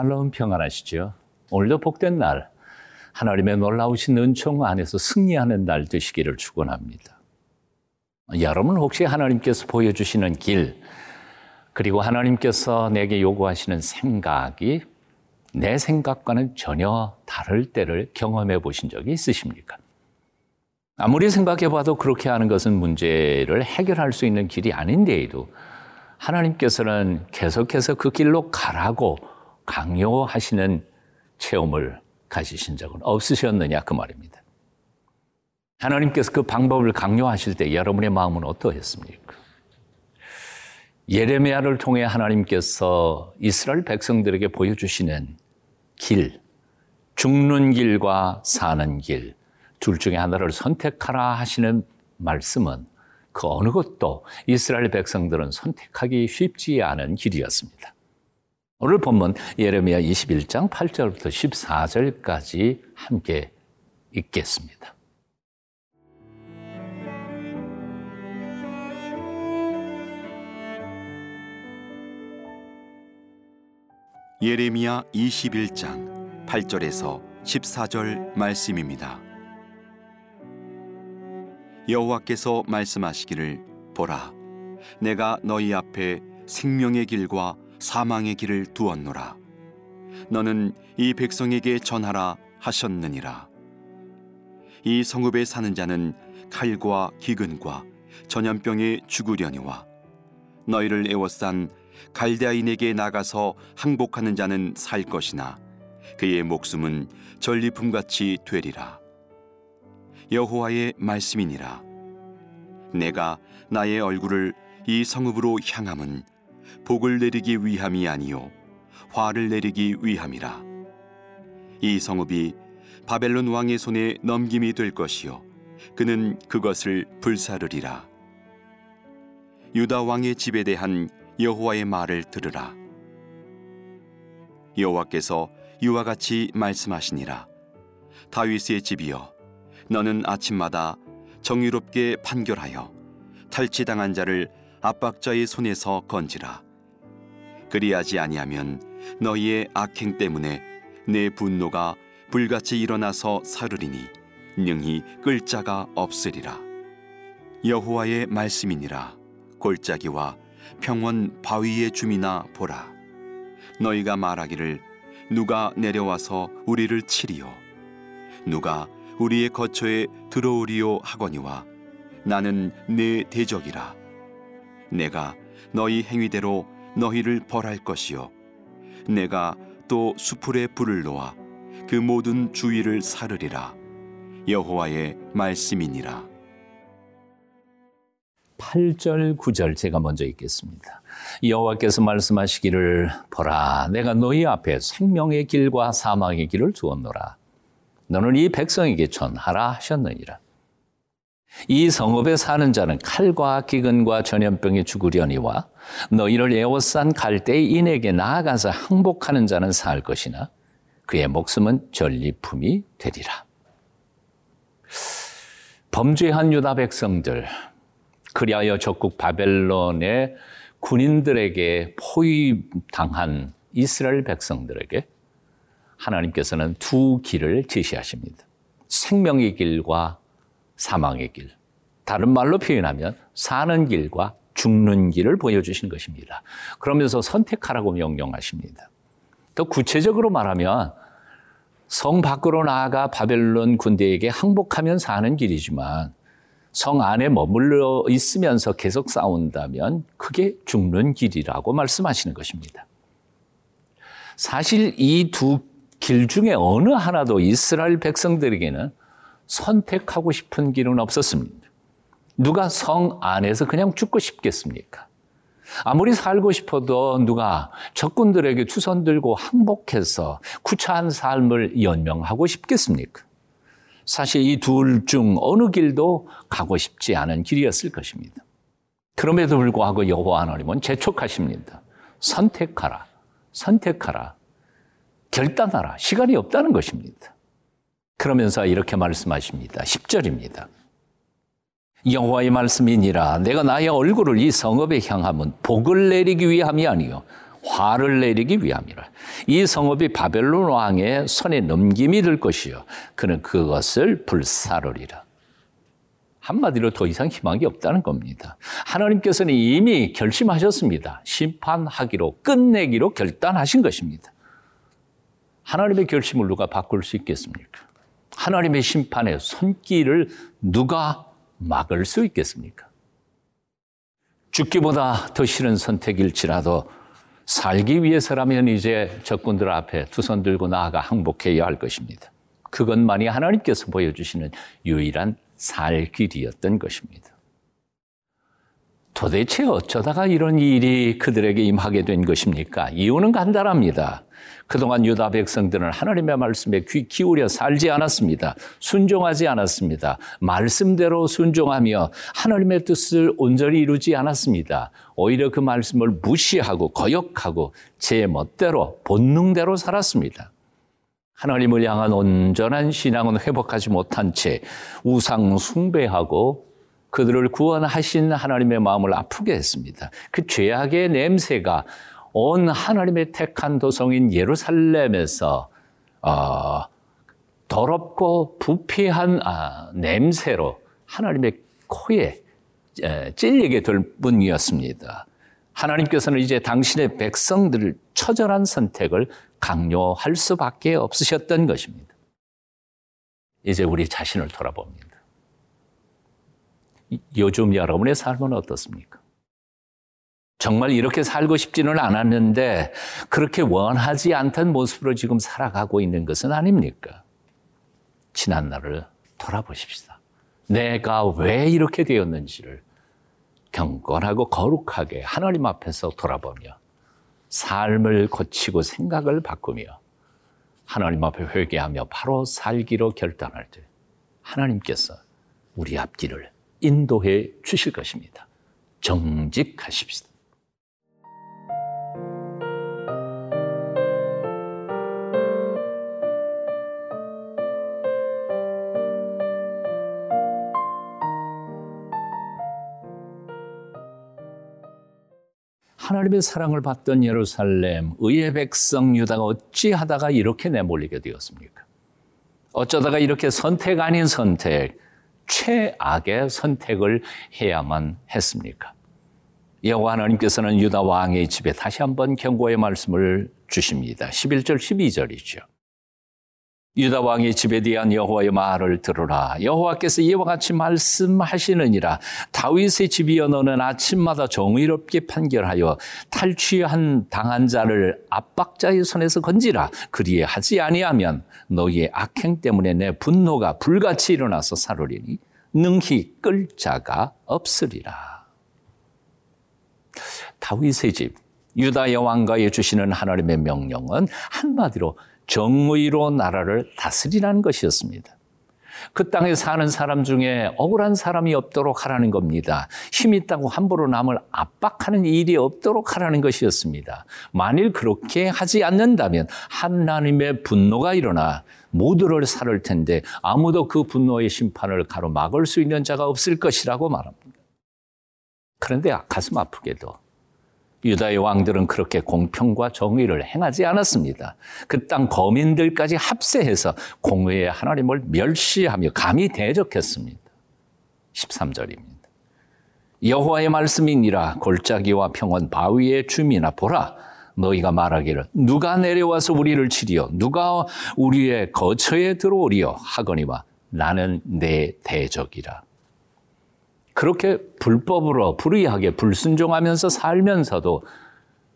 샬롬 평안하시죠? 오늘도 복된 날, 하나님의 놀라우신 은총 안에서 승리하는 날 되시기를 축원합니다. 여러분 혹시 하나님께서 보여주시는 길, 그리고 하나님께서 내게 요구하시는 생각이 내 생각과는 전혀 다를 때를 경험해 보신 적이 있으십니까? 아무리 생각해 봐도 그렇게 하는 것은 문제를 해결할 수 있는 길이 아닌데에도 하나님께서는 계속해서 그 길로 가라고 강요하시는 체험을 가지신 적은 없으셨느냐 그 말입니다. 하나님께서 그 방법을 강요하실 때 여러분의 마음은 어떠했습니까? 예레미야를 통해 하나님께서 이스라엘 백성들에게 보여주시는 길, 죽는 길과 사는 길, 둘 중에 하나를 선택하라 하시는 말씀은 그 어느 것도 이스라엘 백성들은 선택하기 쉽지 않은 길이었습니다. 오늘 본문 예레미야 21장 8절부터 14절까지 함께 읽겠습니다. 예레미야 21장 8절에서 14절 말씀입니다. 여호와께서 말씀하시기를 보라 내가 너희 앞에 생명의 길과 사망의 길을 두었노라. 너는 이 백성에게 전하라 하셨느니라. 이 성읍에 사는 자는 칼과 기근과 전염병에 죽으려니와 너희를 애워싼 갈대아인에게 나가서 항복하는 자는 살 것이나 그의 목숨은 전리품같이 되리라. 여호와의 말씀이니라. 내가 나의 얼굴을 이 성읍으로 향함은 복을 내리기 위함이 아니요 화를 내리기 위함이라. 이 성읍이 바벨론 왕의 손에 넘김이 될 것이요 그는 그것을 불사르리라. 유다 왕의 집에 대한 여호와의 말을 들으라. 여호와께서 이와 같이 말씀하시니라. 다윗의 집이여 너는 아침마다 정의롭게 판결하여 탈취당한 자를 압박자의 손에서 건지라. 그리하지 아니하면 너희의 악행 때문에 내 분노가 불같이 일어나서 사르리니 능히 끌 자가 없으리라. 여호와의 말씀이니라 골짜기와 평원 바위의 주민아 보라. 너희가 말하기를 누가 내려와서 우리를 치리요 누가 우리의 거처에 들어오리오 하거니와 나는 네 대적이라 내가 너희 행위대로 너희를 벌할 것이요 내가 또 수풀에 불을 놓아 그 모든 주위를 사르리라 여호와의 말씀이니라 8절 9절 제가 먼저 읽겠습니다. 여호와께서 말씀하시기를 보라 내가 너희 앞에 생명의 길과 사망의 길을 두었노라 너는 이 백성에게 전하라 하셨느니라. 이 성읍에 사는 자는 칼과 기근과 전염병에 죽으려니와 너희를 에워싼 갈대인에게 나아가서 항복하는 자는 살 것이나 그의 목숨은 전리품이 되리라. 범죄한 유다 백성들, 그리하여 적국 바벨론의 군인들에게 포위당한 이스라엘 백성들에게 하나님께서는 두 길을 제시하십니다. 생명의 길과 사망의 길. 다른 말로 표현하면 사는 길과 죽는 길을 보여주신 것입니다. 그러면서 선택하라고 명령하십니다. 더 구체적으로 말하면 성 밖으로 나아가 바벨론 군대에게 항복하면 사는 길이지만 성 안에 머물러 있으면서 계속 싸운다면 그게 죽는 길이라고 말씀하시는 것입니다. 사실 이 두 길 중에 어느 하나도 이스라엘 백성들에게는 선택하고 싶은 길은 없었습니다. 누가 성 안에서 그냥 죽고 싶겠습니까? 아무리 살고 싶어도 누가 적군들에게 투선 들고 항복해서 구차한 삶을 연명하고 싶겠습니까? 사실 이 둘 중 어느 길도 가고 싶지 않은 길이었을 것입니다. 그럼에도 불구하고 여호와 하나님은 재촉하십니다. 선택하라. 선택하라. 결단하라. 시간이 없다는 것입니다. 그러면서 이렇게 말씀하십니다. 10절입니다. 여호와의 말씀이니라 내가 나의 얼굴을 이 성읍에 향하면 복을 내리기 위함이 아니요 화를 내리기 위함이라. 이 성읍이 바벨론 왕의 손에 넘김이 될 것이요. 그는 그것을 불사르리라. 한마디로 더 이상 희망이 없다는 겁니다. 하나님께서는 이미 결심하셨습니다. 심판하기로, 끝내기로 결단하신 것입니다. 하나님의 결심을 누가 바꿀 수 있겠습니까? 하나님의 심판의 손길을 누가 막을 수 있겠습니까? 죽기보다 더 싫은 선택일지라도 살기 위해서라면 이제 적군들 앞에 두 손 들고 나아가 항복해야 할 것입니다. 그것만이 하나님께서 보여주시는 유일한 살 길이었던 것입니다. 도대체 어쩌다가 이런 일이 그들에게 임하게 된 것입니까? 이유는 간단합니다. 그동안 유다 백성들은 하나님의 말씀에 귀 기울여 살지 않았습니다. 순종하지 않았습니다. 말씀대로 순종하며 하나님의 뜻을 온전히 이루지 않았습니다. 오히려 그 말씀을 무시하고 거역하고 제 멋대로 본능대로 살았습니다. 하나님을 향한 온전한 신앙은 회복하지 못한 채 우상 숭배하고 그들을 구원하신 하나님의 마음을 아프게 했습니다. 그 죄악의 냄새가 온 하나님의 택한 도성인 예루살렘에서 어, 더럽고 부패한 아, 냄새로 하나님의 코에 에, 찔리게 될 뿐이었습니다. 하나님께서는 이제 당신의 백성들을 처절한 선택을 강요할 수밖에 없으셨던 것입니다. 이제 우리 자신을 돌아봅니다. 요즘 여러분의 삶은 어떻습니까? 정말 이렇게 살고 싶지는 않았는데 그렇게 원하지 않던 모습으로 지금 살아가고 있는 것은 아닙니까? 지난 날을 돌아보십시다. 내가 왜 이렇게 되었는지를 경건하고 거룩하게 하나님 앞에서 돌아보며 삶을 고치고 생각을 바꾸며 하나님 앞에 회개하며 바로 살기로 결단할 때 하나님께서 우리 앞길을 인도해 주실 것입니다. 정직하십시다. 하나님의 사랑을 받던 예루살렘, 의의 백성 유다가 어찌하다가 이렇게 내몰리게 되었습니까? 어쩌다가 이렇게 선택 아닌 선택, 최악의 선택을 해야만 했습니까? 여호와 하나님께서는 유다 왕의 집에 다시 한번 경고의 말씀을 주십니다. 11절 12절이죠. 유다 왕의 집에 대한 여호와의 말을 들으라. 여호와께서 이와 같이 말씀하시느니라. 다윗의 집이여 너는 아침마다 정의롭게 판결하여 탈취한 당한 자를 압박자의 손에서 건지라. 그리에 하지 아니하면 너희의 악행 때문에 내 분노가 불같이 일어나서 사르리니 능히 끌 자가 없으리라. 다윗의 집 유다 여왕가에 주시는 하나님의 명령은 한마디로 정의로 나라를 다스리라는 것이었습니다. 그 땅에 사는 사람 중에 억울한 사람이 없도록 하라는 겁니다. 힘 있다고 함부로 남을 압박하는 일이 없도록 하라는 것이었습니다. 만일 그렇게 하지 않는다면 하나님의 분노가 일어나 모두를 살을 텐데 아무도 그 분노의 심판을 가로막을 수 있는 자가 없을 것이라고 말합니다. 그런데 가슴 아프게도 유다의 왕들은 그렇게 공평과 정의를 행하지 않았습니다. 그 땅 거민들까지 합세해서 공의의 하나님을 멸시하며 감히 대적했습니다. 13절입니다. 여호와의 말씀이니라 골짜기와 평원 바위의 주민아 보라 너희가 말하기를 누가 내려와서 우리를 치리요 누가 우리의 거처에 들어오리요 하거니와 나는 내 대적이라. 그렇게 불법으로 불의하게 불순종하면서 살면서도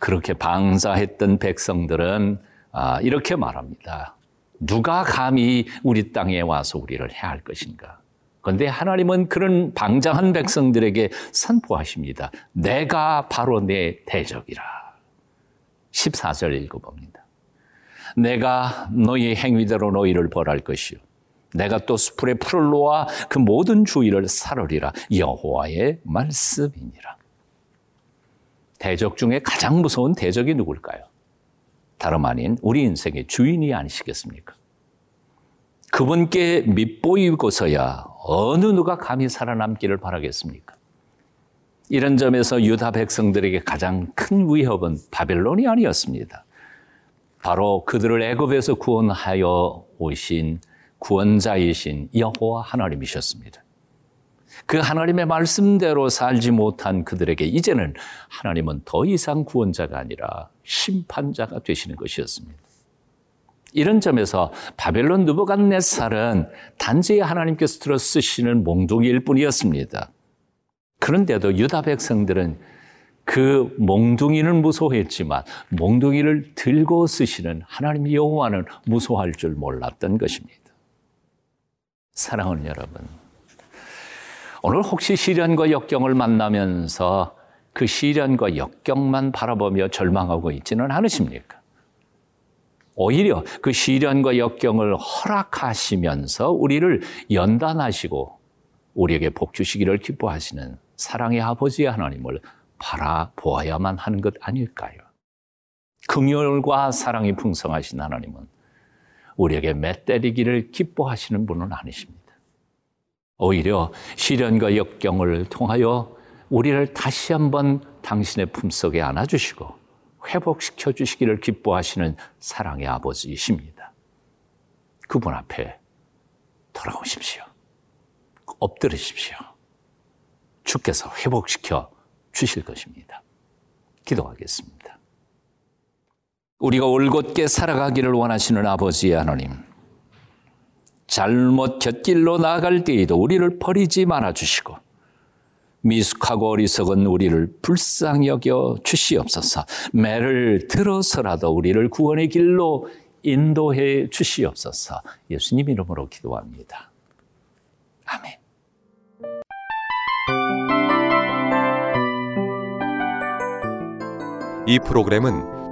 그렇게 방사했던 백성들은 아, 이렇게 말합니다. 누가 감히 우리 땅에 와서 우리를 해할 것인가? 그런데 하나님은 그런 방장한 백성들에게 선포하십니다. 내가 바로 내 대적이라. 14절 읽어봅니다. 내가 너희 행위대로 너희를 벌할 것이요. 내가 또 수풀에 풀을 놓아 그 모든 주의를 사르리라 여호와의 말씀이니라. 대적 중에 가장 무서운 대적이 누굴까요? 다름 아닌 우리 인생의 주인이 아니시겠습니까? 그분께 밑보이고서야 어느 누가 감히 살아남기를 바라겠습니까? 이런 점에서 유다 백성들에게 가장 큰 위협은 바벨론이 아니었습니다. 바로 그들을 애굽에서 구원하여 오신 구원자이신 여호와 하나님이셨습니다. 그 하나님의 말씀대로 살지 못한 그들에게 이제는 하나님은 더 이상 구원자가 아니라 심판자가 되시는 것이었습니다. 이런 점에서 바벨론 느부갓네살은 단지 하나님께서 들어 쓰시는 몽둥이일 뿐이었습니다. 그런데도 유다 백성들은 그 몽둥이는 무서워했지만 몽둥이를 들고 쓰시는 하나님 여호와는 무서워할 줄 몰랐던 것입니다. 사랑하는 여러분, 오늘 혹시 시련과 역경을 만나면서 그 시련과 역경만 바라보며 절망하고 있지는 않으십니까? 오히려 그 시련과 역경을 허락하시면서 우리를 연단하시고 우리에게 복 주시기를 기뻐하시는 사랑의 아버지 하나님을 바라보아야만 하는 것 아닐까요? 긍휼과 사랑이 풍성하신 하나님은 우리에게 맷때리기를 기뻐하시는 분은 아니십니다. 오히려 시련과 역경을 통하여 우리를 다시 한번 당신의 품속에 안아주시고 회복시켜 주시기를 기뻐하시는 사랑의 아버지이십니다. 그분 앞에 돌아오십시오. 엎드리십시오. 주께서 회복시켜 주실 것입니다. 기도하겠습니다. 우리가 올곧게 살아가기를 원하시는 아버지의 하나님, 잘못 곁길로 나아갈 때에도 우리를 버리지 말아 주시고, 미숙하고 어리석은 우리를 불쌍히 여겨 주시옵소서. 매를 들어서라도 우리를 구원의 길로 인도해 주시옵소서. 예수님 이름으로 기도합니다. 아멘. 이 프로그램은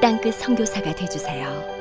땅끝 선교사가 되주세요.